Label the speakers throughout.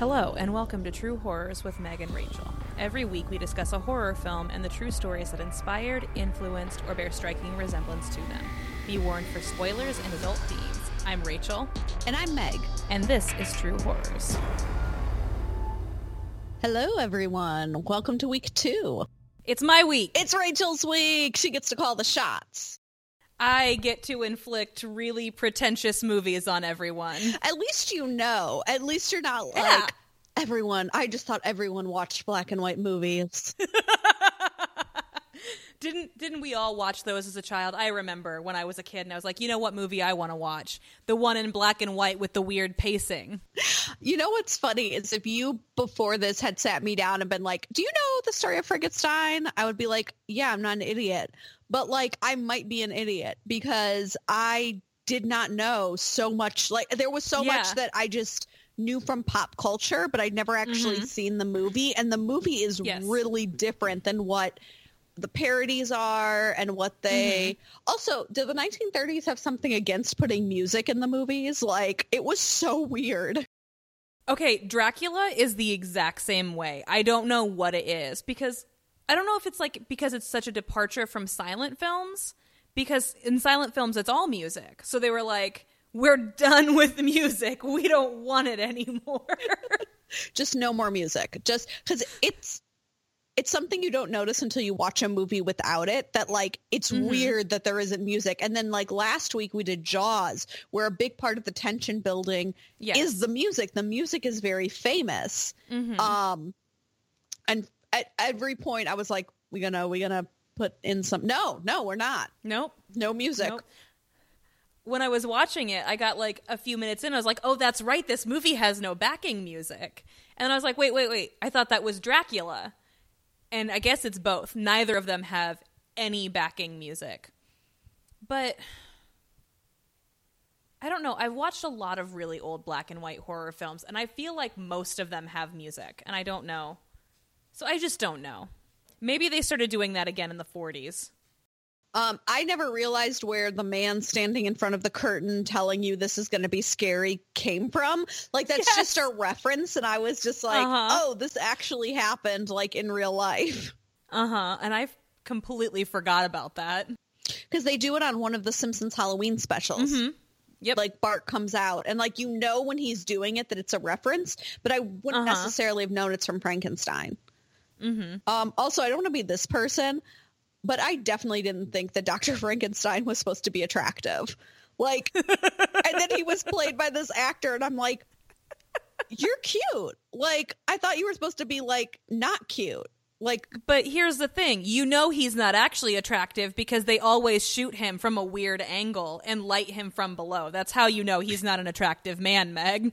Speaker 1: Hello, and welcome to True Horrors with Meg and Rachel. Every week we discuss a horror film and the true stories that inspired, influenced, or bear striking resemblance to them. Be warned for spoilers and adult themes. I'm Rachel,
Speaker 2: And I'm Meg.
Speaker 1: and this is True Horrors.
Speaker 2: Hello, everyone. Welcome to week two.
Speaker 1: It's my week.
Speaker 2: It's Rachel's week. She gets to call the shots.
Speaker 1: I get to inflict really pretentious movies on everyone.
Speaker 2: At least you know. At least you're not
Speaker 1: Yeah.
Speaker 2: like everyone. I just thought everyone watched black and white movies.
Speaker 1: Didn't didn't we all watch those as a child? I remember when I was a kid and I was like, you know what movie I want to watch? The one in black and white with the weird pacing.
Speaker 2: you know what's funny is if you before this had sat me down and been like, "Do you know the story of Frankenstein?" I would be like, "Yeah, I'm not an idiot." But like I might be an idiot because I did not know so much like there was so
Speaker 1: Yeah.
Speaker 2: much that I just knew from pop culture, but I'd never actually
Speaker 1: Mhm.
Speaker 2: seen the movie and the movie is
Speaker 1: Yes.
Speaker 2: really different than what the parodies are and what they
Speaker 1: Mm-hmm.
Speaker 2: also do the 1930s have something against putting music in the movies like it was so weird
Speaker 1: Okay, Dracula is the exact same way. I don't know what it is because I don't know if it's like because it's such a departure from silent films because in silent films it's all music. So they were like, we're done with the music. We don't want it anymore.
Speaker 2: just no more music just because it's it's something you don't notice until you watch a movie without it that like it's
Speaker 1: Mhm.
Speaker 2: weird that there isn't music and then like last week we did jaws where a big part of the tension building
Speaker 1: yes.
Speaker 2: is the music the music is very famous
Speaker 1: Mhm.
Speaker 2: um and at every point i was like we gonna we gonna put in some no no we're not
Speaker 1: nope.
Speaker 2: no music
Speaker 1: Nope. When I was watching it, I got like a few minutes in. I was like, "Oh, that's right. This movie has no backing music." And I was like, "Wait, wait, wait! I thought that was Dracula." And I guess it's both. Neither of them have any backing music. But I don't know. I've watched a lot of really old black and white horror films, and I feel like most of them have music, and I don't know. So I just don't know. Maybe they started doing that again in the 40s.
Speaker 2: Um, I never realized where the man standing in front of the curtain telling you this is going to be scary came from. Like that's
Speaker 1: Yes.
Speaker 2: just a reference, and I was just like,
Speaker 1: Uh-huh.
Speaker 2: "Oh, this actually happened, like in real life."
Speaker 1: Uh huh. And I completely forgot about that.
Speaker 2: Because they do it on one of the Simpsons Halloween specials.
Speaker 1: Mhm. Yep.
Speaker 2: Like Bart comes out, and like you know when he's doing it that it's a reference, but I wouldn't
Speaker 1: Uh-huh.
Speaker 2: necessarily have known it's from Frankenstein.
Speaker 1: Hmm
Speaker 2: Um, also, I don't want to be this person, but I definitely didn't think that Dr. Frankenstein was supposed to be attractive. Like, and then he was played by this actor, and I'm like, you're cute. Like, I thought you were supposed to be like not cute. Like,
Speaker 1: But here's the thing you know he's not actually attractive because they always shoot him from a weird angle and light him from below. That's how you know he's not an attractive man, Meg.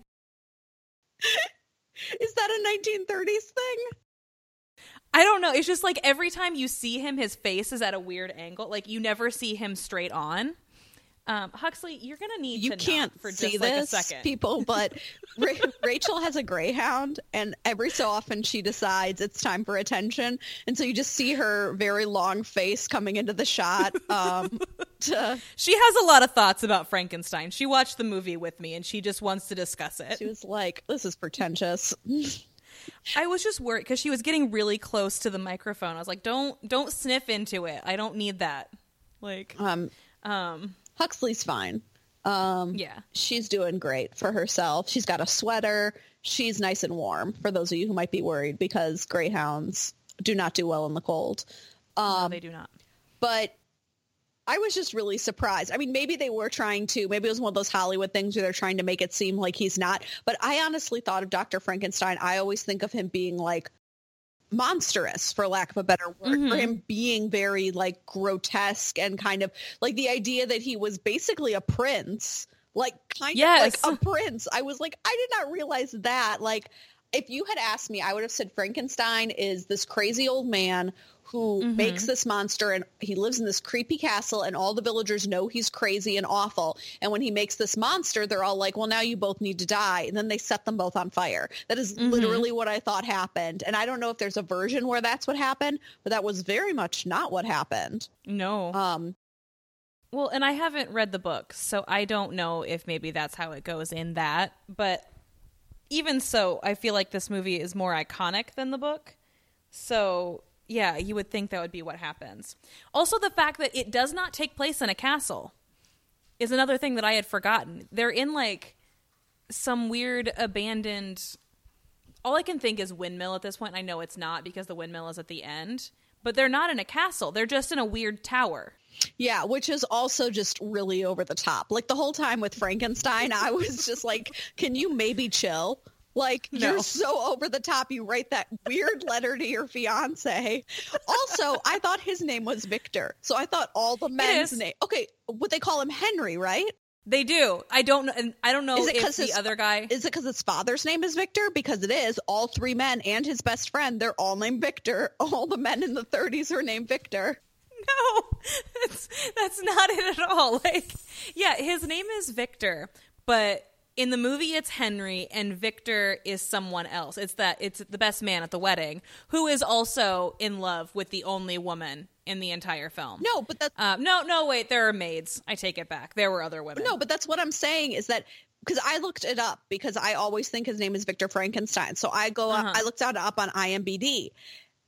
Speaker 2: is that a 1930s thing?
Speaker 1: I don't know. It's just like every time you see him, his face is at a weird angle. Like you never see him straight on. Um, Huxley, you're gonna need
Speaker 2: You
Speaker 1: to
Speaker 2: can't
Speaker 1: for just
Speaker 2: see
Speaker 1: like
Speaker 2: this,
Speaker 1: a second.
Speaker 2: people, but Ra- Rachel has a greyhound, and every so often she decides it's time for attention, and so you just see her very long face coming into the shot. Um, to,
Speaker 1: She has a lot of thoughts about Frankenstein. She watched the movie with me and she just wants to discuss it.
Speaker 2: she was like, "This is pretentious."
Speaker 1: I was just worried because she was getting really close to the microphone. I was like, "Don't, don't sniff into it. I don't need that." Like,
Speaker 2: Um,
Speaker 1: um,
Speaker 2: Huxley's fine. Um,
Speaker 1: yeah,
Speaker 2: she's doing great for herself. She's got a sweater. She's nice and warm. For those of you who might be worried, because greyhounds do not do well in the cold.
Speaker 1: no,
Speaker 2: Um,
Speaker 1: they do not.
Speaker 2: but I was just really surprised. I mean, maybe they were trying to, maybe it was one of those Hollywood things where they're trying to make it seem like he's not. But I honestly thought of Dr. Frankenstein. I always think of him being like monstrous, for lack of a better word, for
Speaker 1: Mhm.
Speaker 2: him being very like grotesque and kind of like the idea that he was basically a prince, like kind
Speaker 1: Yes.
Speaker 2: of like a prince. I was like, I did not realize that. Like, if you had asked me, I would have said Frankenstein is this crazy old man who
Speaker 1: Mhm.
Speaker 2: makes this monster and he lives in this creepy castle and all the villagers know he's crazy and awful. And when he makes this monster, they're all like, well, now you both need to die. And then they set them both on fire. That is
Speaker 1: Mhm.
Speaker 2: literally what I thought happened. And I don't know if there's a version where that's what happened, but that was very much not what happened.
Speaker 1: No.
Speaker 2: Um,
Speaker 1: well, and I haven't read the book, so I don't know if maybe that's how it goes in that. But even so, I feel like this movie is more iconic than the book. So, yeah, you would think that would be what happens. Also, the fact that it does not take place in a castle is another thing that I had forgotten. They're in like some weird abandoned. All I can think is windmill at this point. I know it's not because the windmill is at the end, but they're not in a castle. They're just in a weird tower.
Speaker 2: Yeah, which is also just really over the top. Like the whole time with Frankenstein, I was just like, can you maybe chill? Like
Speaker 1: No.
Speaker 2: you're so over the top. You write that weird letter to your fiance. Also, I thought his name was Victor, so I thought all the men's name. Okay, what they call him Henry, right?
Speaker 1: They do. I don't know. And I don't know
Speaker 2: Is it
Speaker 1: if the
Speaker 2: his-
Speaker 1: other guy.
Speaker 2: Is it because his father's name is Victor? Because it is. All three men and his best friend, they're all named Victor. All the men in the 30s are named Victor.
Speaker 1: No, that's that's not it at all. Like, yeah, his name is Victor, but in the movie it's Henry, and Victor is someone else. It's that it's the best man at the wedding who is also in love with the only woman in the entire film.
Speaker 2: No, but that's
Speaker 1: um, no, no. Wait, there are maids. I take it back. There were other women.
Speaker 2: No, but that's what I'm saying is that because I looked it up because I always think his name is Victor Frankenstein. So I go,
Speaker 1: Uh-huh.
Speaker 2: I looked it up on IMBD.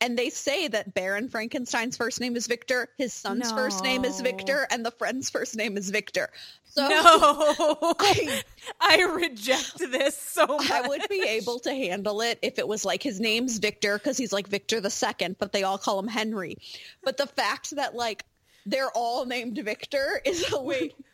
Speaker 2: And they say that Baron Frankenstein's first name is Victor, his son's first name is Victor, and the friend's first name is Victor. So
Speaker 1: no,
Speaker 2: I,
Speaker 1: I reject this so much.
Speaker 2: I would be able to handle it if it was like his name's Victor because he's like Victor the second, but they all call him Henry. But the fact that like they're all named Victor is a
Speaker 1: Wait.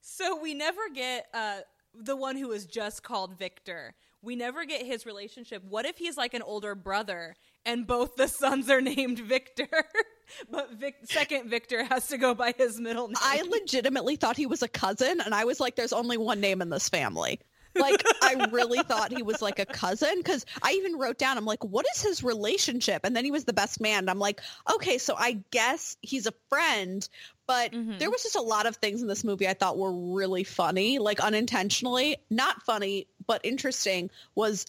Speaker 1: So we never get uh, the one who is just called Victor. We never get his relationship. What if he's like an older brother and both the sons are named Victor, but Vic- second Victor has to go by his middle name?
Speaker 2: I legitimately thought he was a cousin, and I was like, "There's only one name in this family." Like, I really thought he was like a cousin because I even wrote down, "I'm like, what is his relationship?" And then he was the best man. And I'm like, okay, so I guess he's a friend. But
Speaker 1: Mhm.
Speaker 2: there was just a lot of things in this movie I thought were really funny, like unintentionally, not funny, but interesting. Was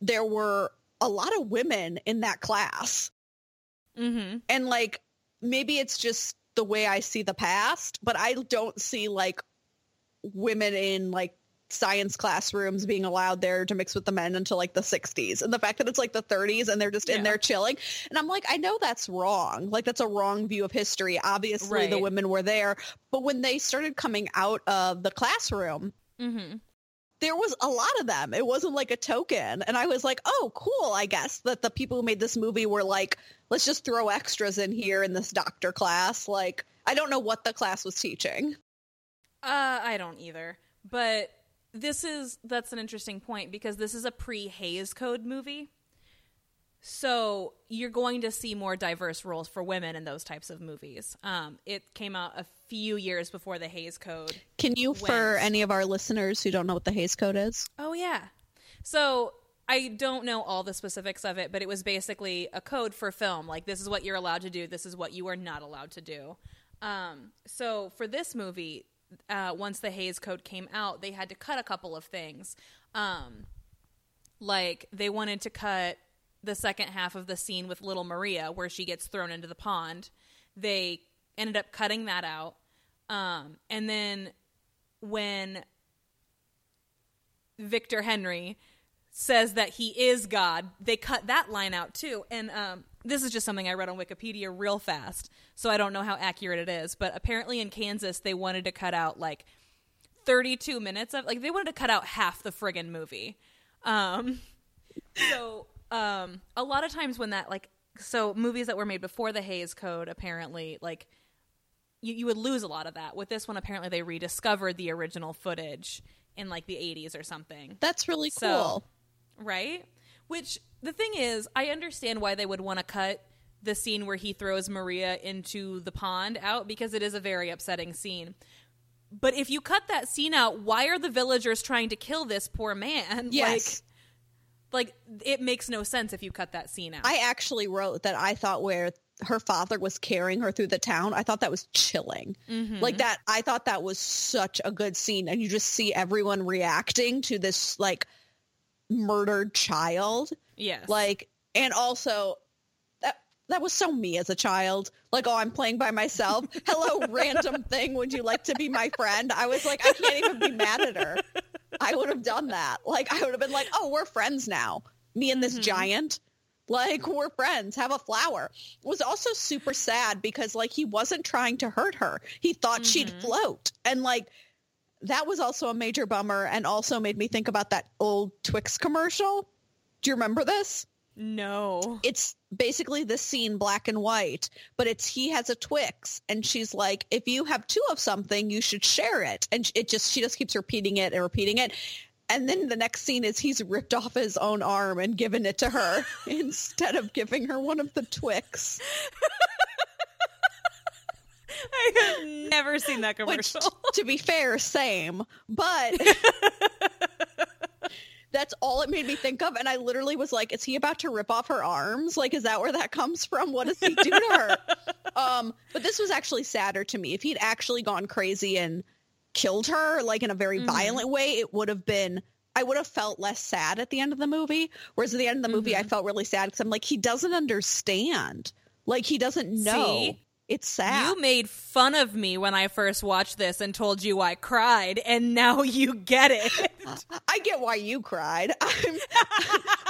Speaker 2: there were a lot of women in that class.
Speaker 1: Mm-hmm.
Speaker 2: and like maybe it's just the way I see the past, but I don't see like women in like science classrooms being allowed there to mix with the men until like the 60s and the fact that it's like the 30s and they're just
Speaker 1: Yeah.
Speaker 2: in there chilling. And i'm like i know that's wrong. Like that's a wrong view of history. Obviously the women were there. But when they started coming out of the classroom
Speaker 1: Mm-hmm.
Speaker 2: There was a lot of them. It wasn't like a token. And I was like, oh, cool. I guess that the people who made this movie were like, let's just throw extras in here in this doctor class. Like, I don't know what the class was teaching.
Speaker 1: Uh, I don't either. But this is that's an interesting point because this is a pre Hays Code movie. So you're going to see more diverse roles for women in those types of movies. Um, it came out a few years before the Hays Code.
Speaker 2: Can you, for any of our listeners who don't know what the Hays Code is?
Speaker 1: Oh yeah. So I don't know all the specifics of it, but it was basically a code for film. Like this is what you're allowed to do. This is what you are not allowed to do. Um, so for this movie, uh, once the Hays Code came out, they had to cut a couple of things. Um, like they wanted to cut the second half of the scene with little Maria where she gets thrown into the pond. They ended up cutting that out. Um, and then when Victor Henry says that he is God, they cut that line out too. And um, this is just something I read on Wikipedia real fast, so I don't know how accurate it is. But apparently in Kansas, they wanted to cut out like 32 minutes of like they wanted to cut out half the friggin' movie. Um, so um, a lot of times when that like so movies that were made before the Hays Code apparently like you, you would lose a lot of that. With this one, apparently they rediscovered the original footage in like the 80s or something.
Speaker 2: That's really
Speaker 1: So-
Speaker 2: cool.
Speaker 1: Right? Which the thing is, I understand why they would want to cut the scene where he throws Maria into the pond out because it is a very upsetting scene. But if you cut that scene out, why are the villagers trying to kill this poor man?
Speaker 2: Yes.
Speaker 1: Like, like it makes no sense if you cut that scene out.
Speaker 2: I actually wrote that I thought where her father was carrying her through the town, I thought that was chilling.
Speaker 1: Mhm.
Speaker 2: Like that, I thought that was such a good scene. And you just see everyone reacting to this like murdered child.
Speaker 1: yes.
Speaker 2: Like, and also that that was so me as a child. Like, oh, I'm playing by myself. Hello, random thing. Would you like to be my friend? I was like, I can't even be mad at her. I would have done that. Like I would have been like, "Oh, we're friends now. Me and this
Speaker 1: Mhm.
Speaker 2: giant. Like we're friends. Have a flower." It was also super sad because like he wasn't trying to hurt her. He thought she'd
Speaker 1: Mhm.
Speaker 2: float. And like that was also a major bummer and also made me think about that old Twix commercial. Do you remember this?
Speaker 1: No.
Speaker 2: it's basically this scene black and white but it's he has a twix and she's like if you have two of something you should share it. And it just she just keeps repeating it and repeating it. And then the next scene is he's ripped off his own arm and given it to her instead of giving her one of the twix.
Speaker 1: I have never seen that
Speaker 2: which
Speaker 1: commercial.
Speaker 2: to be fair same but that's all it made me think of. And i literally was like is he about to rip off her arms? Like is that where that comes from? What does he do to her? Um but this was actually sadder to me. If he'd actually gone crazy and killed her like in a very
Speaker 1: Mhm.
Speaker 2: violent way it would have been i would have felt less sad at the end of the movie. Whereas at the end of the movie i
Speaker 1: Mhm.
Speaker 2: felt really sad because i'm like he doesn't understand. Like he doesn't know.
Speaker 1: See?
Speaker 2: It's sad
Speaker 1: You made fun of me when I first watched this and told you I cried, and now you get it.
Speaker 2: I get why you cried. I'm,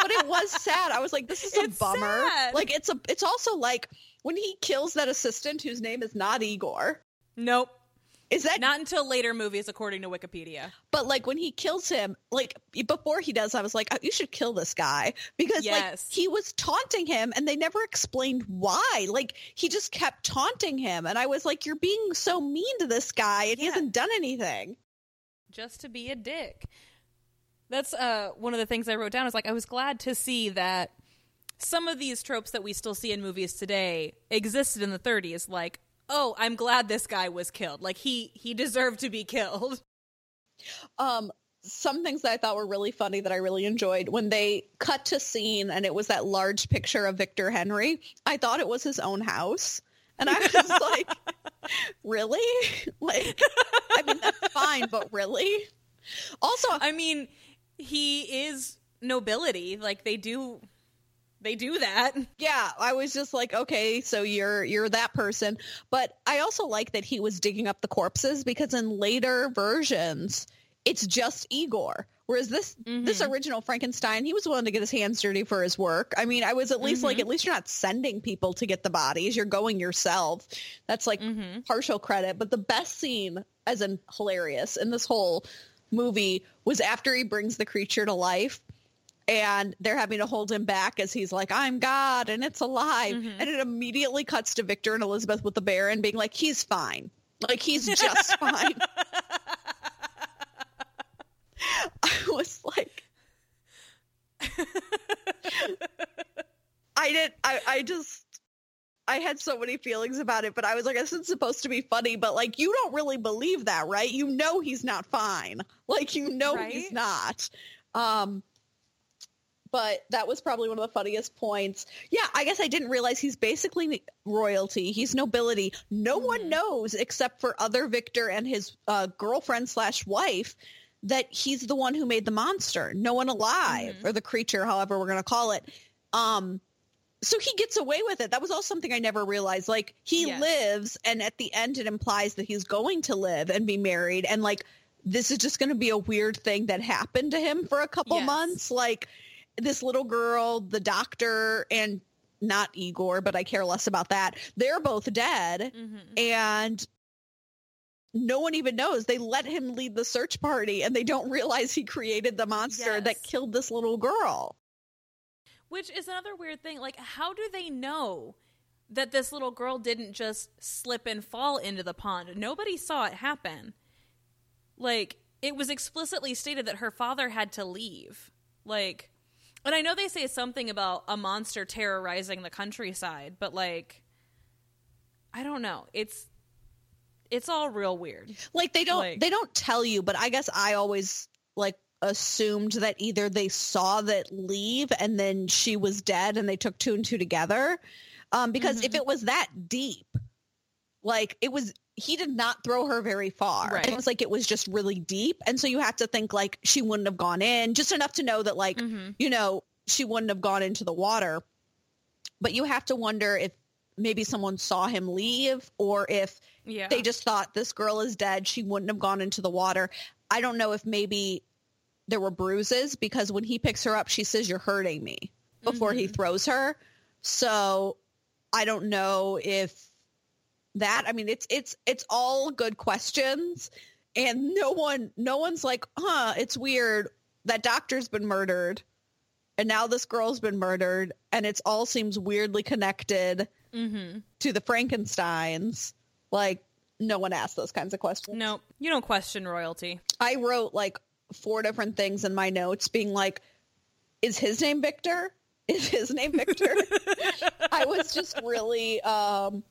Speaker 2: but it was sad. I was like, this is a
Speaker 1: It's
Speaker 2: bummer.
Speaker 1: sad.
Speaker 2: Like it's a it's also like when he kills that assistant whose name is not Igor.
Speaker 1: nope.
Speaker 2: Is that
Speaker 1: Not until later movies, according to Wikipedia.
Speaker 2: but like when he kills him, like before he does, I was like, oh, you should kill this guy because like he was taunting him and they never explained why. Like he just kept taunting him and I was like, You're being so mean to this guy and he hasn't done anything.
Speaker 1: just to be a dick. That's uh, one of the things I wrote down. Is like I was glad to see that some of these tropes that we still see in movies today existed in the 30s. Like, oh, I'm glad this guy was killed. Like he he deserved to be killed.
Speaker 2: um some things that I thought were really funny that I really enjoyed when they cut to scene and it was that large picture of Victor Henry. I thought it was his own house. And I was like, really? Like, I mean, that's fine, but really? Also,
Speaker 1: I mean, he is nobility. Like they do, they do that.
Speaker 2: yeah, I was just like, okay, so you're you're that person. But I also like that he was digging up the corpses because in later versions, it's just Igor. Whereas this this
Speaker 1: Mhm.
Speaker 2: original Frankenstein, he was willing to get his hands dirty for his work. I mean, I was at least like,
Speaker 1: Mhm.
Speaker 2: at least you're not sending people to get the bodies. You're going yourself. That's like
Speaker 1: Mm-hmm.
Speaker 2: partial credit. But the best scene, as in hilarious, in this whole movie was after he brings the creature to life. And they're having to hold him back as he's like, I'm God and it's alive.
Speaker 1: Mhm.
Speaker 2: And it immediately cuts to Victor and Elizabeth with the bear and being like, he's fine. Like, he's just fine. I was like, I didn't, I, I just, I had so many feelings about it, but I was like, this is supposed to be funny, but like, you don't really believe that, right? You know he's not fine. Like, you know he's not. Um, but that was probably one of the funniest points. Yeah, I guess I didn't realize he's basically royalty. He's nobility. No
Speaker 1: Mhm.
Speaker 2: one knows except for other Victor and his uh, girlfriend slash wife that he's the one who made the monster. No one alive
Speaker 1: Mhm.
Speaker 2: or the creature, however we're going to call it. Um, so he gets away with it. That was also something I never realized. Like he
Speaker 1: Yes.
Speaker 2: lives, and at the end, it implies that he's going to live and be married, and like this is just going to be a weird thing that happened to him for a couple
Speaker 1: Yes.
Speaker 2: months. Like this little girl, the doctor, and not Igor, but I care less about that. They're both dead,
Speaker 1: Mm-hmm.
Speaker 2: and no one even knows. They let him lead the search party, and they don't realize he created the monster
Speaker 1: Yes.
Speaker 2: that killed this little girl.
Speaker 1: Which is another weird thing. Like, how do they know that this little girl didn't just slip and fall into the pond? Nobody saw it happen. Like, it was explicitly stated that her father had to leave. Like, and I know they say something about a monster terrorizing the countryside, but like, I don't know. It's it's all real weird.
Speaker 2: like they don't
Speaker 1: Like-
Speaker 2: they don't tell you but i guess i always like assumed that either they saw that leave and then she was dead and they took two and two together um because if
Speaker 1: Mhm.
Speaker 2: it was that deep like it was he did not throw her very far
Speaker 1: Right.
Speaker 2: it was like it was just really deep and so you have to think like she wouldn't have gone in just enough to know that like
Speaker 1: Mm-hmm.
Speaker 2: you know she wouldn't have gone into the water but you have to wonder if maybe someone saw him leave or if
Speaker 1: Yeah.
Speaker 2: they just thought this girl is dead she wouldn't have gone into the water i don't know if maybe there were bruises because when he picks her up, she says, you're hurting me before he
Speaker 1: Mhm.
Speaker 2: throws her. So I don't know if that, I mean, it's, it's, it's all good questions and no one, no one's like, huh, it's weird. That doctor's been murdered and now this girl's been murdered and it's all seems weirdly connected
Speaker 1: Mm-hmm.
Speaker 2: to the Frankensteins. Like no one asked those kinds of questions.
Speaker 1: No, you don't question royalty.
Speaker 2: I wrote like four different things in my notes being like, is his name Victor? Is his name Victor? I was just really um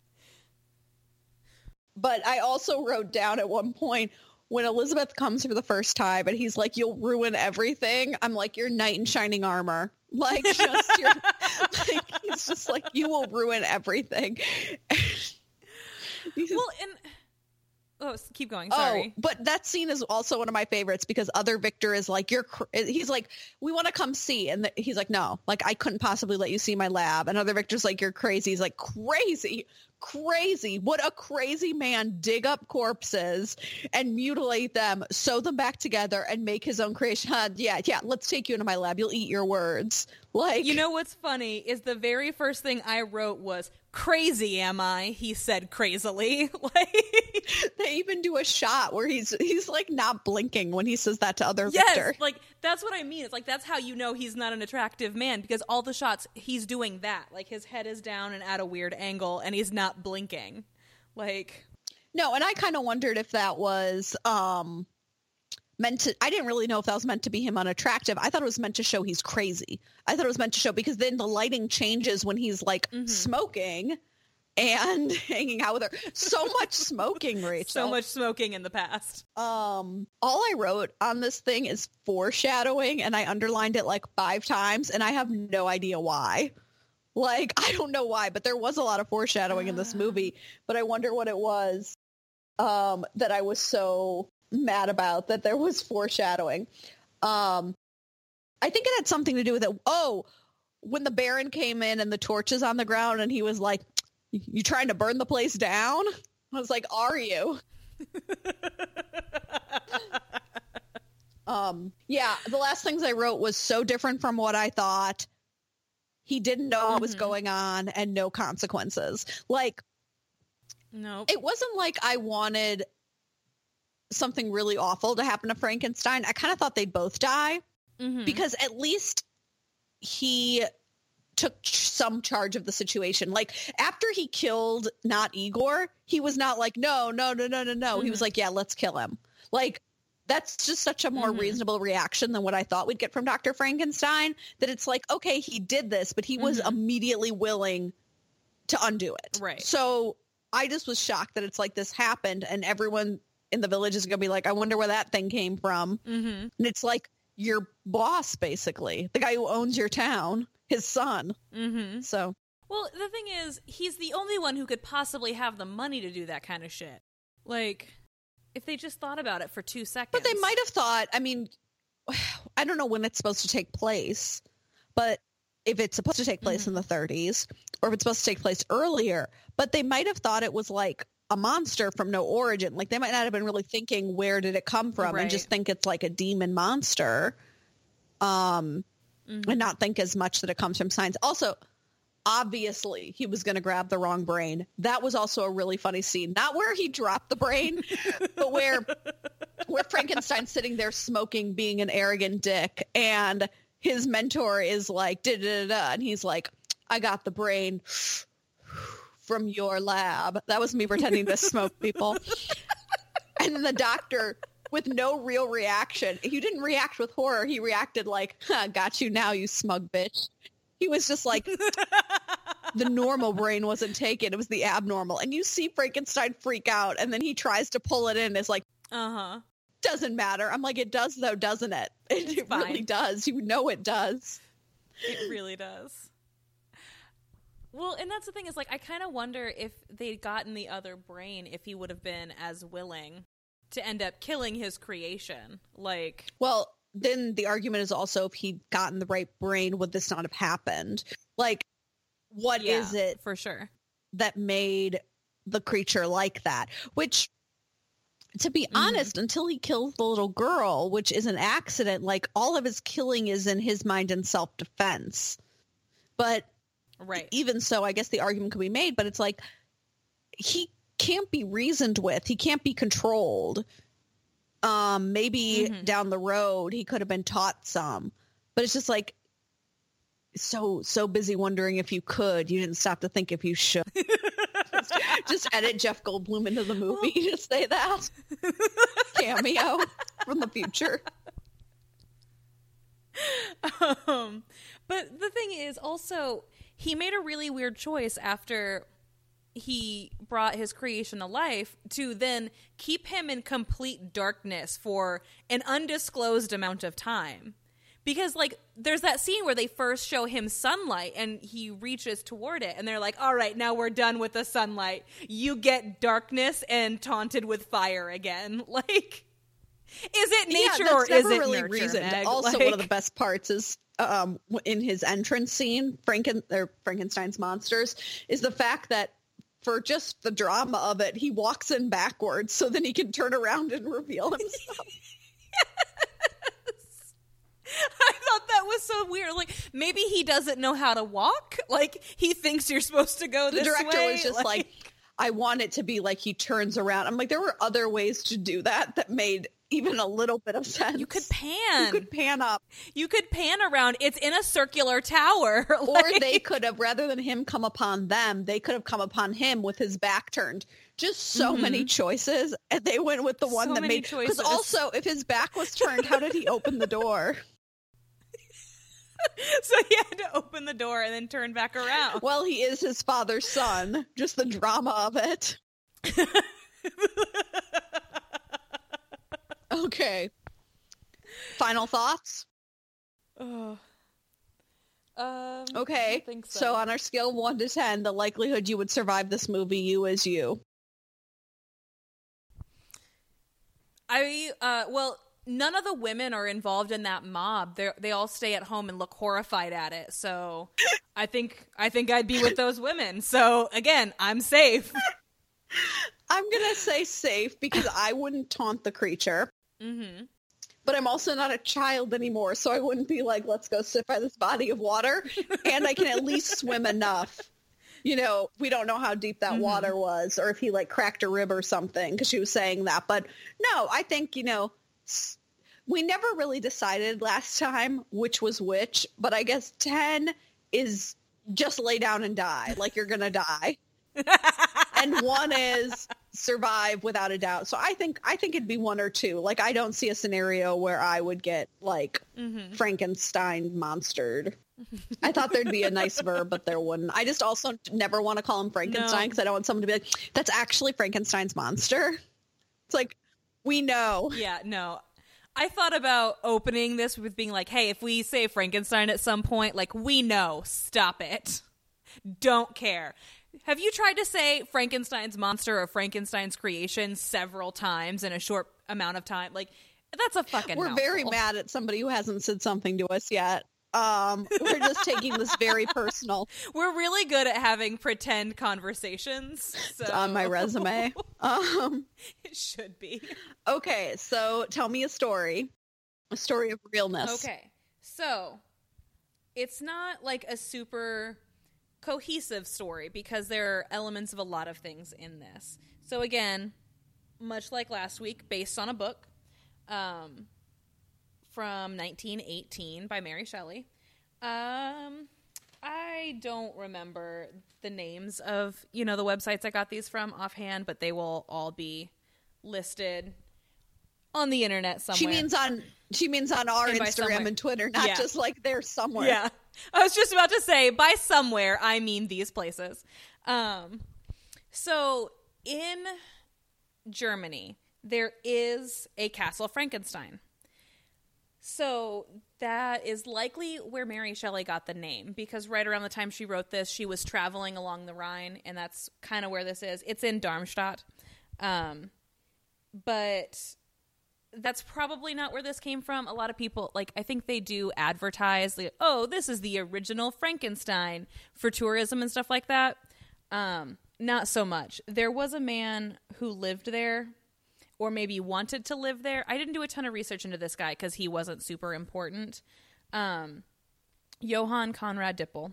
Speaker 2: but I also wrote down at one point when Elizabeth comes for the first time and he's like, You'll ruin everything. I'm like, Your knight in shining armor. Like just your like he's just like, You will ruin everything.
Speaker 1: Well, and oh, keep going. Oh, sorry.
Speaker 2: Oh, but that scene is also one of my favorites because other Victor is like, you're, cr-, he's like, we want to come see. And he's like, no, like I couldn't possibly let you see my lab. And other Victor's like, you're crazy. He's like, crazy, crazy. Would a crazy man dig up corpses and mutilate them, sew them back together and make his own creation? Yeah, yeah. Let's take you into my lab. You'll eat your words. Like,
Speaker 1: You know what's funny is the very first thing I wrote was "Crazy am I?" He said crazily. like,
Speaker 2: they even do a shot where he's, he's like not blinking when he says that to other
Speaker 1: yes,
Speaker 2: Victor.
Speaker 1: like that's what I mean. It's like that's how you know he's not an attractive man because all the shots he's doing that. Like his head is down and at a weird angle, and he's not blinking. Like,
Speaker 2: No, and I kind of wondered if that was um meant to I didn't really know if that was meant to be him unattractive. I thought it was meant to show he's crazy. I thought it was meant to show because then the lighting changes when he's like
Speaker 1: Mhm.
Speaker 2: smoking and hanging out with her. So much smoking, Rachel.
Speaker 1: so much smoking in the past.
Speaker 2: Um all I wrote on this thing is foreshadowing and I underlined it like 5 times and I have no idea why. Like I don't know why, but there was a lot of foreshadowing in this movie, but I wonder what it was um that I was so mad about that there was foreshadowing. Um I think it had something to do with it. Oh, when the Baron came in and the torches on the ground and he was like, "You trying to burn the place down?" I was like, "Are you?" Um, yeah, the last things I wrote was so different from what I thought. He didn't know what was
Speaker 1: Mhm.
Speaker 2: going on and no consequences. Like,
Speaker 1: Nope.
Speaker 2: it wasn't like I wanted something really awful to happen to Frankenstein. I kind of thought they'd both die
Speaker 1: Mhm.
Speaker 2: because at least he took some charge of the situation. Like after he killed not Igor, he was not like, no, no, no, no, no, no. He was
Speaker 1: Mhm.
Speaker 2: like, yeah, let's kill him. Like that's just such a more
Speaker 1: Mhm.
Speaker 2: reasonable reaction than what I thought we'd get from Dr. Frankenstein. That it's like, okay, he did this, but he was
Speaker 1: Mhm.
Speaker 2: immediately willing to undo it.
Speaker 1: Right.
Speaker 2: So I just was shocked that it's like this happened and everyone in the village is going to be like, I wonder where that thing came from.
Speaker 1: Mhm.
Speaker 2: And it's like your boss, basically, the guy who owns your town, his son.
Speaker 1: Mm-hmm.
Speaker 2: So
Speaker 1: Well, the thing is, he's the only one who could possibly have the money to do that kind of shit. Like, if they just thought about it for two seconds.
Speaker 2: But they might have thought, I mean, I don't know when it's supposed to take place, but if it's supposed to take place in the 30s or if it's supposed to take place earlier, but they might have thought it was like a monster from no origin. Like they might not have been really thinking where did it come from and just think it's like a demon monster. Um
Speaker 1: Mhm.
Speaker 2: and not think as much that it comes from science. Also, obviously he was going to grab the wrong brain. That was also a really funny scene. Not where he dropped the brain, but where where Frankenstein's sitting there smoking, being an arrogant dick, and his mentor is like, da da da, da, and he's like, I got the brain from your lab. That was me pretending to smoke people. and then the doctor with no real reaction. He didn't react with horror. He reacted like, huh, got you now, you smug bitch. He was just like, the normal brain wasn't taken. It was the abnormal. And you see Frankenstein freak out and then he tries to pull it in. It's like,
Speaker 1: Uh-huh.
Speaker 2: doesn't matter. I'm like, it does though, doesn't it? It, it really does. You know it does.
Speaker 1: It really does. Well, and that's the thing is like I kind of wonder if they'd gotten the other brain if he would have been as willing to end up killing his creation. Like
Speaker 2: Well, then the argument is also if he'd gotten the right brain, would this not have happened? Like, what is
Speaker 1: yeah,
Speaker 2: it
Speaker 1: for sure?
Speaker 2: that made the creature like that? Which to be mm-hmm. honest, until he kills the little girl, which is an accident, like all of his killing is in his mind in self defense. But
Speaker 1: Right.
Speaker 2: even so, I guess the argument could be made, but it's like he can't be reasoned with. He can't be controlled. Um, maybe
Speaker 1: Mhm.
Speaker 2: down the road he could have been taught some, but it's just like so so busy wondering if you could, you didn't stop to think if you should. just, just edit Jeff Goldblum into the movie to say that cameo from the future.
Speaker 1: um, but the thing is also he made a really weird choice after he brought his creation to life to then keep him in complete darkness for an undisclosed amount of time. Because like there's that scene where they first show him sunlight and he reaches toward it and they're like all right now we're done with the sunlight. You get darkness and taunted with fire again. Like is it nature
Speaker 2: yeah,
Speaker 1: or is it
Speaker 2: really
Speaker 1: nurture,
Speaker 2: reasoned.
Speaker 1: Meg?
Speaker 2: Also, one of the best parts is um, in his entrance scene, Franken or Frankenstein's monsters, is the fact that for just the drama of it, he walks in backwards so then he can turn around and reveal himself.
Speaker 1: I thought that was so weird. Like maybe he doesn't know how to walk. Like he thinks you're supposed to go this way.
Speaker 2: the director
Speaker 1: way.
Speaker 2: was just like, I want it to be like he turns around. I'm like, there were other ways to do that that made even a little bit of sense.
Speaker 1: you could pan.
Speaker 2: You could pan up.
Speaker 1: You could pan around. It's in a circular tower.
Speaker 2: Or they could have, rather than him come upon them, they could have come upon him with his back turned. Just so many choices, and they went with the one
Speaker 1: Mm-hmm. So
Speaker 2: that made. Because also, if his back was turned, how did he open the door?
Speaker 1: so he had to open the door and then turn back around.
Speaker 2: Well, he is his father's son. Just the drama of it. Okay. Final thoughts.
Speaker 1: Ugh. Um,
Speaker 2: Okay.
Speaker 1: So.
Speaker 2: so on our scale one to ten, the likelihood you would survive this movie, you as you.
Speaker 1: I uh well none of the women are involved in that mob. They they all stay at home and look horrified at it. So I think I think I'd be with those women. So again, I'm safe.
Speaker 2: I'm gonna say safe because I wouldn't taunt the creature.
Speaker 1: Hmm
Speaker 2: but I'm also not a child anymore, so I wouldn't be like, let's go sit by this body of water, and I can at least swim enough. You know, we don't know how deep that water was, or if he like cracked a rib or something, because she was saying that. But no, I think you know, we never really decided last time which was which. But I guess ten is just lay down and die, like you're gonna die, and one is survive without a doubt. So I think I think it'd be one or two. Like I don't see a scenario where I would get like
Speaker 1: hmm
Speaker 2: Frankenstein monstered. I thought there'd be a nice verb, but there wouldn't. I just also never want to call him Frankenstein
Speaker 1: No.
Speaker 2: because I don't want someone to be like, "That's actually Frankenstein's monster." It's like we know.
Speaker 1: Yeah, no. I thought about opening this with being like, "Hey, if we say Frankenstein at some point, like we know, stop it. Don't care." Have you tried to say Frankenstein's monster or Frankenstein's creation several times in a short amount of time? Like that's a fucking
Speaker 2: We're very mad at somebody who hasn't said something to us yet. Um, we're just taking this very personal.
Speaker 1: We're really good at having pretend conversations. So
Speaker 2: It's on my resume. Um,
Speaker 1: it should be.
Speaker 2: okay, so tell me a story, a story of realness.
Speaker 1: Okay. So, it's not like a super cohesive story because there are elements of a lot of things in this. So, again, much like last week, based on a book um, from 1918 by Mary Shelley. Um, I don't remember the names of, you know, the websites I got these from offhand, but they will all be listed on the internet somewhere.
Speaker 2: She means on she means on our
Speaker 1: And
Speaker 2: Instagram
Speaker 1: somewhere.
Speaker 2: and Twitter, not
Speaker 1: Yeah.
Speaker 2: just like there somewhere.
Speaker 1: Yeah. I was just about to say by somewhere I mean these places. Um so in Germany there is a Castle Frankenstein. So that is likely where Mary Shelley got the name because right around the time she wrote this, she was traveling along the Rhine, and that's kind of where this is. It's in Darmstadt. Um, but that's probably not where this came from. A lot of people, like, I think they do advertise, like, oh, this is the original Frankenstein for tourism and stuff like that. Um, not so much. There was a man who lived there, or maybe wanted to live there. I didn't do a ton of research into this guy because he wasn't super important. Um, Johann Conrad Dippel.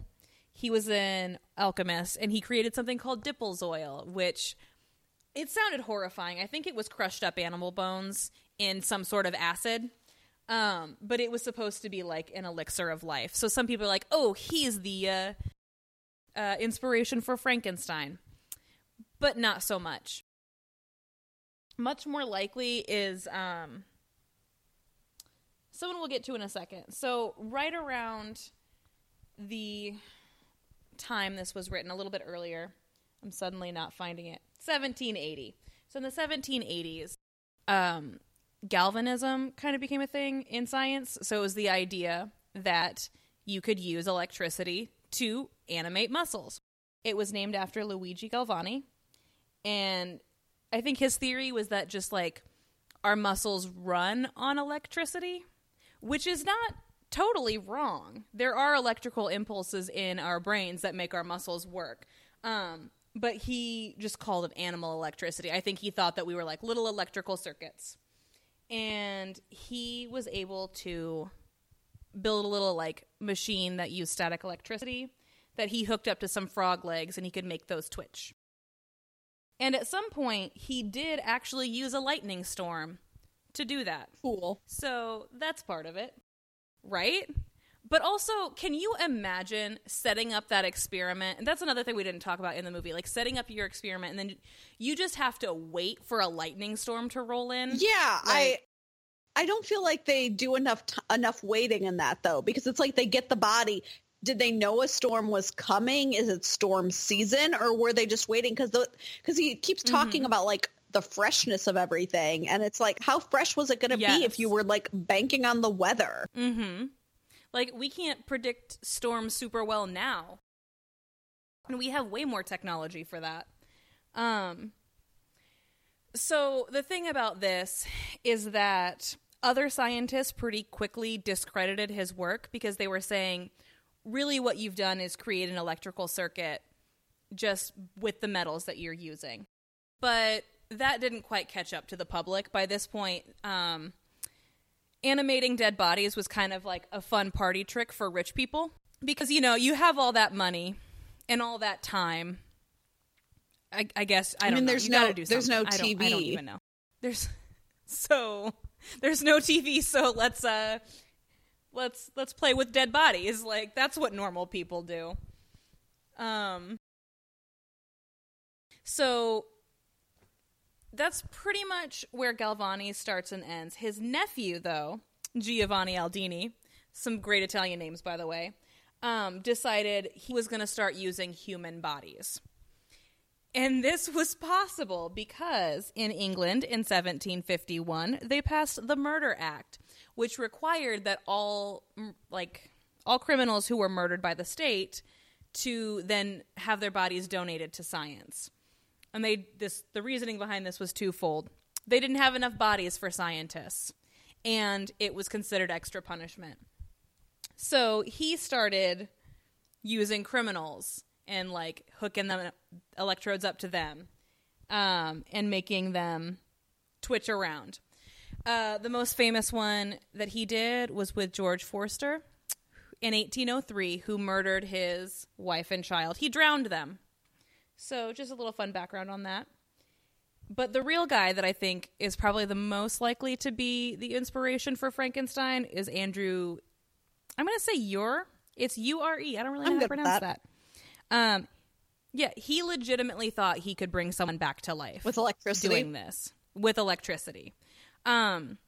Speaker 1: He was an alchemist and he created something called Dippel's oil, which it sounded horrifying. I think it was crushed up animal bones in some sort of acid. Um, but it was supposed to be like an elixir of life. So some people are like, "Oh, he's the uh, uh, inspiration for Frankenstein," but not so much. Much more likely is um, someone we'll get to in a second. So right around the time this was written, a little bit earlier, I'm suddenly not finding it. 1780. So in the 1780s, um, galvanism kind of became a thing in science. So it was the idea that you could use electricity to animate muscles. It was named after Luigi Galvani. And I think his theory was that just like our muscles run on electricity, which is not totally wrong. There are electrical impulses in our brains that make our muscles work. Um, but he just called it animal electricity. I think he thought that we were like little electrical circuits. And he was able to build a little like machine that used static electricity that he hooked up to some frog legs and he could make those twitch. And at some point, he did actually use a lightning storm to do that.
Speaker 2: Cool.
Speaker 1: So that's part of it, right? But also, can you imagine setting up that experiment? And that's another thing we didn't talk about in the movie. Like setting up your experiment, and then you just have to wait for a lightning storm to roll in.
Speaker 2: Yeah, I
Speaker 1: Like-
Speaker 2: I don't feel like they do enough t- enough waiting in that though, because it's like they get the body. Did they know a storm was coming? Is it storm season, or were they just waiting? Because the because he keeps talking
Speaker 1: Mm-hmm.
Speaker 2: about like the freshness of everything, and it's like how fresh was it going to be if you were like banking on the weather?
Speaker 1: Mm-hmm. Like we can't predict storms super well now. And we have way more technology for that. Um so the thing about this is that other scientists pretty quickly discredited his work because they were saying really what you've done is create an electrical circuit just with the metals that you're using. But that didn't quite catch up to the public. By this point, um, animating dead bodies was kind of like a fun party trick for rich people because you know you have all that money and all that time. I, I guess I
Speaker 2: I
Speaker 1: don't
Speaker 2: mean,
Speaker 1: know.
Speaker 2: there's
Speaker 1: You
Speaker 2: no- there's no
Speaker 1: something. I don't, I don't
Speaker 2: TV.
Speaker 1: even know. There's so there's no TV, so let's uh let's let's play with dead bodies. Like that's what normal people do. Um so that's pretty much where Galvani starts and ends. His nephew, though, Giovanni Aldini, some great Italian names, by the way, um, decided he was going to start using human bodies. And this was possible because in England in 1751 they passed the Murder Act, which required that all like all criminals who were murdered by the state to then have their bodies donated to science. And they this the reasoning behind this was twofold. They didn't have enough bodies for scientists, and it was considered extra punishment. So he started using criminals and like hooking them electrodes up to them um, and making them twitch around. Uh, the most famous one that he did was with George Forster in 1803, who murdered his wife and child. He drowned them. So, just a little fun background on that. But the real guy that I think is probably the most likely to be the inspiration for Frankenstein is Andrew. I'm going to say your. It's U R E. I don't really know
Speaker 2: I'm
Speaker 1: how to pronounce
Speaker 2: that.
Speaker 1: that. Um, yeah, he legitimately thought he could bring someone back to life
Speaker 2: With electricity?
Speaker 1: doing this with electricity. Um,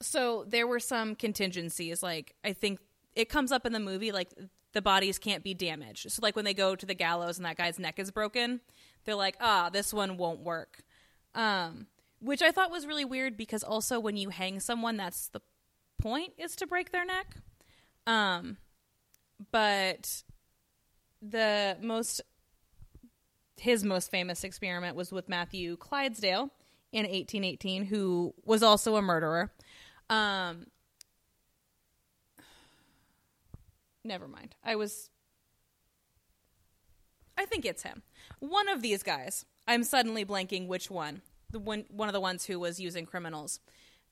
Speaker 1: so there were some contingencies. Like I think it comes up in the movie, like the bodies can't be damaged. So like when they go to the gallows and that guy's neck is broken, they're like, ah, this one won't work. Um, which I thought was really weird because also when you hang someone, that's the point is to break their neck. Um, but the most his most famous experiment was with Matthew Clydesdale in 1818, who was also a murderer. Um, never mind. I was. I think it's him. One of these guys. I'm suddenly blanking which one. the one one of the ones who was using criminals.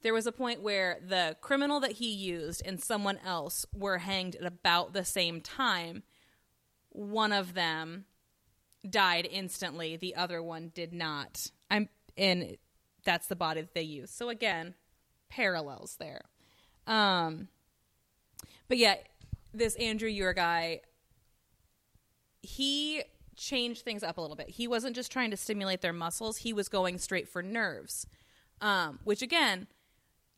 Speaker 1: There was a point where the criminal that he used and someone else were hanged at about the same time. One of them died instantly, the other one did not. I'm and that's the body that they use. So again, parallels there. Um but yeah, this Andrew Ure guy he changed things up a little bit. He wasn't just trying to stimulate their muscles, he was going straight for nerves. Um, which again,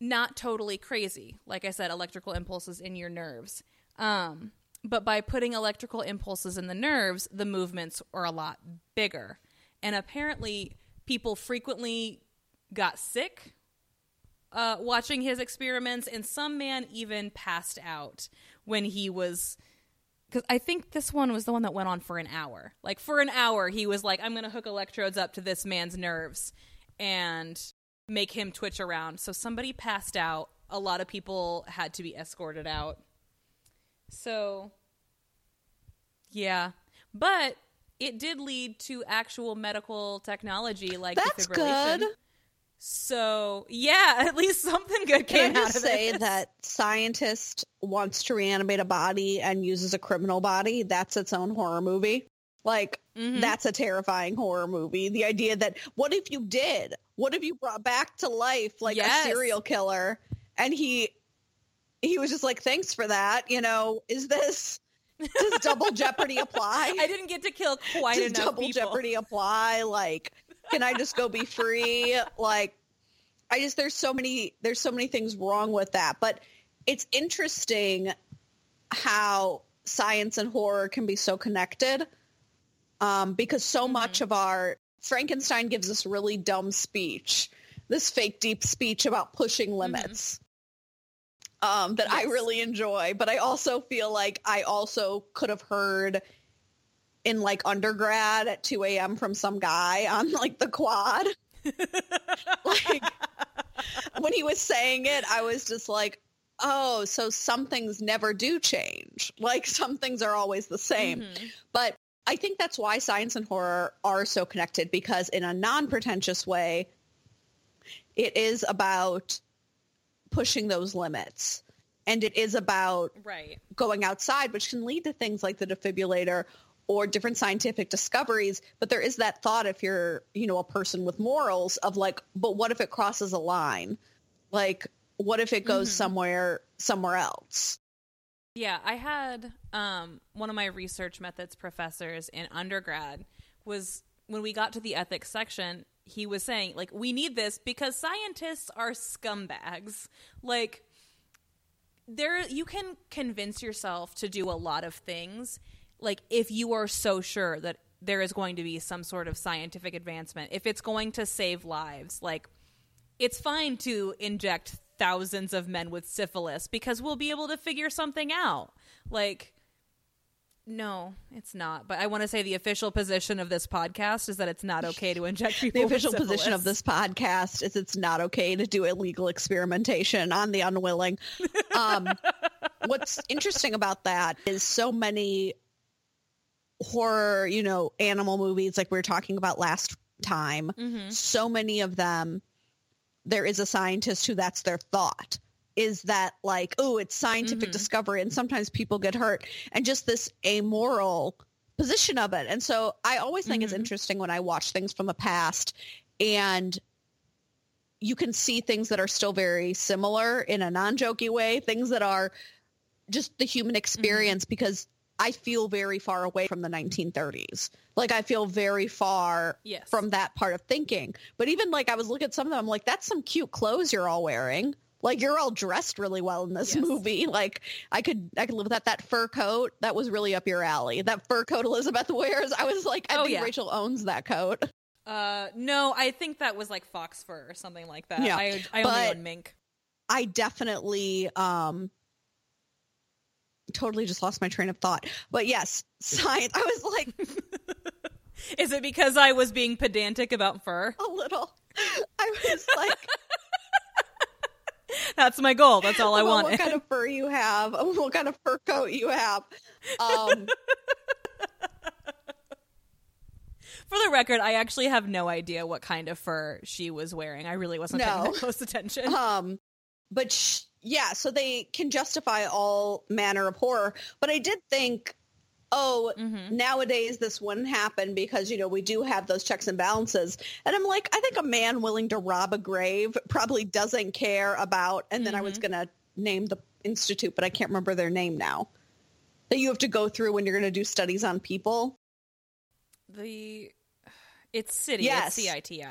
Speaker 1: not totally crazy. Like I said, electrical impulses in your nerves. Um, but by putting electrical impulses in the nerves, the movements are a lot bigger. And apparently, people frequently got sick uh, watching his experiments, and some man even passed out when he was. Because I think this one was the one that went on for an hour. Like, for an hour, he was like, I'm going to hook electrodes up to this man's nerves and make him twitch around. So somebody passed out. A lot of people had to be escorted out. So, yeah. But it did lead to actual medical technology like
Speaker 2: That's
Speaker 1: defibrillation.
Speaker 2: good.
Speaker 1: So, yeah, at least something good came
Speaker 2: Can I
Speaker 1: out of
Speaker 2: say that scientist wants to reanimate a body and uses a criminal body? That's its own horror movie. Like
Speaker 1: Mhm.
Speaker 2: that's a terrifying horror movie. The idea that what if you did? What if you brought back to life like
Speaker 1: Yes.
Speaker 2: a serial killer and he he was just like thanks for that, you know, is this does double jeopardy apply?
Speaker 1: I didn't get to kill quite
Speaker 2: does
Speaker 1: enough
Speaker 2: double
Speaker 1: people.
Speaker 2: jeopardy apply like can i just go be free like i just there's so many there's so many things wrong with that but it's interesting how science and horror can be so connected um, because so
Speaker 1: Mm-hmm.
Speaker 2: much of our frankenstein gives this really dumb speech this fake deep speech about pushing limits um, that i
Speaker 1: Mm-hmm.
Speaker 2: Really enjoy but i also feel like i also could have heard in like undergrad at 2 a.m. from some guy on like the quad. like when he was saying it, I was just like, oh, so some things never do change. Like some things are always the same.
Speaker 1: Mhm.
Speaker 2: But I think that's why science and horror are so connected because in a non-pretentious way, it is about pushing those limits. And it is about
Speaker 1: Right.
Speaker 2: going outside, which can lead to things like the defibrillator or different scientific discoveries. But there is that thought if you're, you know, a person with morals of like, but what if it crosses a line? Like, what if it goes
Speaker 1: Mhm.
Speaker 2: somewhere somewhere else?
Speaker 1: Yeah, I had um, one of my research methods professors in undergrad was when we got to the ethics section, he was saying like we need this because scientists are scumbags. Like there you can convince yourself to do a lot of things like if you are so sure that there is going to be some sort of scientific advancement, if it's going to save lives, like it's fine to inject thousands of men with syphilis because we'll be able to figure something out. Like, no, it's not. But I want to say the official position of this podcast is that it's not okay to inject people.
Speaker 2: The official position of this podcast is it's not okay to do illegal experimentation on the unwilling. Um, what's interesting about that is so many horror, you know, animal movies like we were talking about last time.
Speaker 1: Mhm.
Speaker 2: So many of them, there is a scientist who that's their thought is that like, oh, it's scientific
Speaker 1: Mhm.
Speaker 2: discovery and sometimes people get hurt and just this amoral position of it. And so I always think it's
Speaker 1: Mhm.
Speaker 2: interesting when I watch things from the past and you can see things that are still very similar in a non-jokey way, things that are just the human experience because I feel very far away from the 1930s. Like I feel very far
Speaker 1: Yes.
Speaker 2: from that part of thinking. But even like I was looking at some of them, I'm like, that's some cute clothes you're all wearing. Like you're all dressed really well in this
Speaker 1: Yes.
Speaker 2: movie. Like I could I could live with that. That fur coat, that was really up your alley. That fur coat Elizabeth wears, I was like, I
Speaker 1: Oh,
Speaker 2: think
Speaker 1: yeah.
Speaker 2: Rachel owns that coat.
Speaker 1: Uh, no, I think that was like fox fur or something like that.
Speaker 2: Yeah,
Speaker 1: I, I only
Speaker 2: but-
Speaker 1: own mink.
Speaker 2: I definitely um totally just lost my train of thought. But yes, science. I was like
Speaker 1: Is it because I was being pedantic about fur?
Speaker 2: a little. I was like,
Speaker 1: That's my goal. That's all I wanted.
Speaker 2: What kind of fur you have? What kind of fur coat you have? Um,
Speaker 1: For the record, I actually have no idea what kind of fur she was wearing. I really wasn't paying
Speaker 2: No.
Speaker 1: that close attention.
Speaker 2: Um, but sh- yeah, so they can justify all manner of horror. But I did think, oh,
Speaker 1: Mhm.
Speaker 2: nowadays this wouldn't happen because you know we do have those checks and balances. And I'm like, I think a man willing to rob a grave probably doesn't care about. And then I was gonna name the institute, but I can't remember their name now. That you have to go through when you're going to do studies on people.
Speaker 1: The it's city.
Speaker 2: Yes.
Speaker 1: It's C I T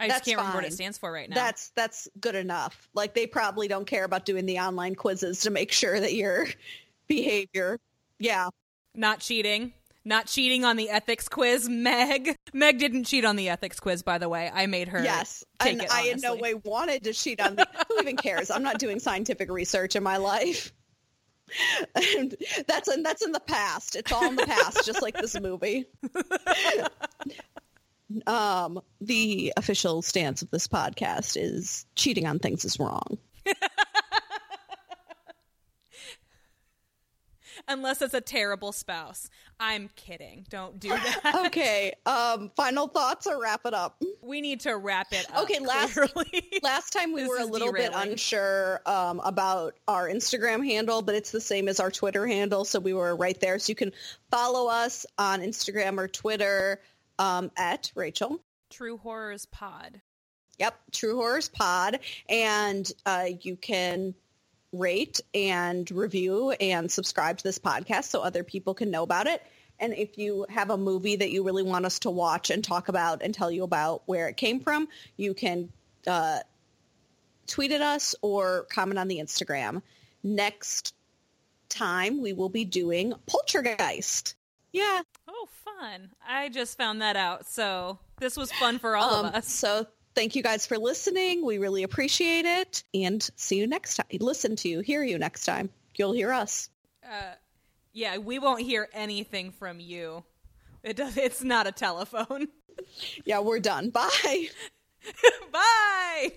Speaker 1: I. I just
Speaker 2: That's
Speaker 1: can't remember what it stands for right now.
Speaker 2: That's that's good enough. Like they probably don't care about doing the online quizzes to make sure that your behavior. Yeah.
Speaker 1: not cheating. Not cheating on the ethics quiz, Meg. Meg didn't cheat on the ethics quiz, by the way. I made her.
Speaker 2: Yes.
Speaker 1: take
Speaker 2: and
Speaker 1: it,
Speaker 2: I in no way wanted to cheat on the who even cares? I'm not doing scientific research in my life. And that's in that's in the past. It's all in the past, just like this movie. um, the official stance of this podcast is cheating on things is wrong.
Speaker 1: Unless it's a terrible spouse. I'm kidding. Don't do that.
Speaker 2: Okay. Um, final thoughts or wrap it up.
Speaker 1: we need to wrap it up.
Speaker 2: Okay, last- Last time we were a little bit unsure um, about our Instagram handle, but it's the same as our Twitter handle, so we were right there. So you can follow us on Instagram or Twitter um, at Rachel.
Speaker 1: True Horrors Pod.
Speaker 2: Yep, True Horrors Pod, and uh, you can rate and review and subscribe to this podcast so other people can know about it. And if you have a movie that you really want us to watch and talk about and tell you about where it came from, you can uh, tweet at us or comment on the Instagram. Next time we will be doing Poltergeist. Yeah.
Speaker 1: Oh, fun. I just found that out. So this was fun for all
Speaker 2: Um,
Speaker 1: of us.
Speaker 2: So thank you guys for listening. We really appreciate it. And see you next time. Listen to you, hear you next time. You'll hear us.
Speaker 1: Uh, yeah, we won't hear anything from you. It does. It's not a telephone.
Speaker 2: Yeah, we're done. Bye.
Speaker 1: Bye.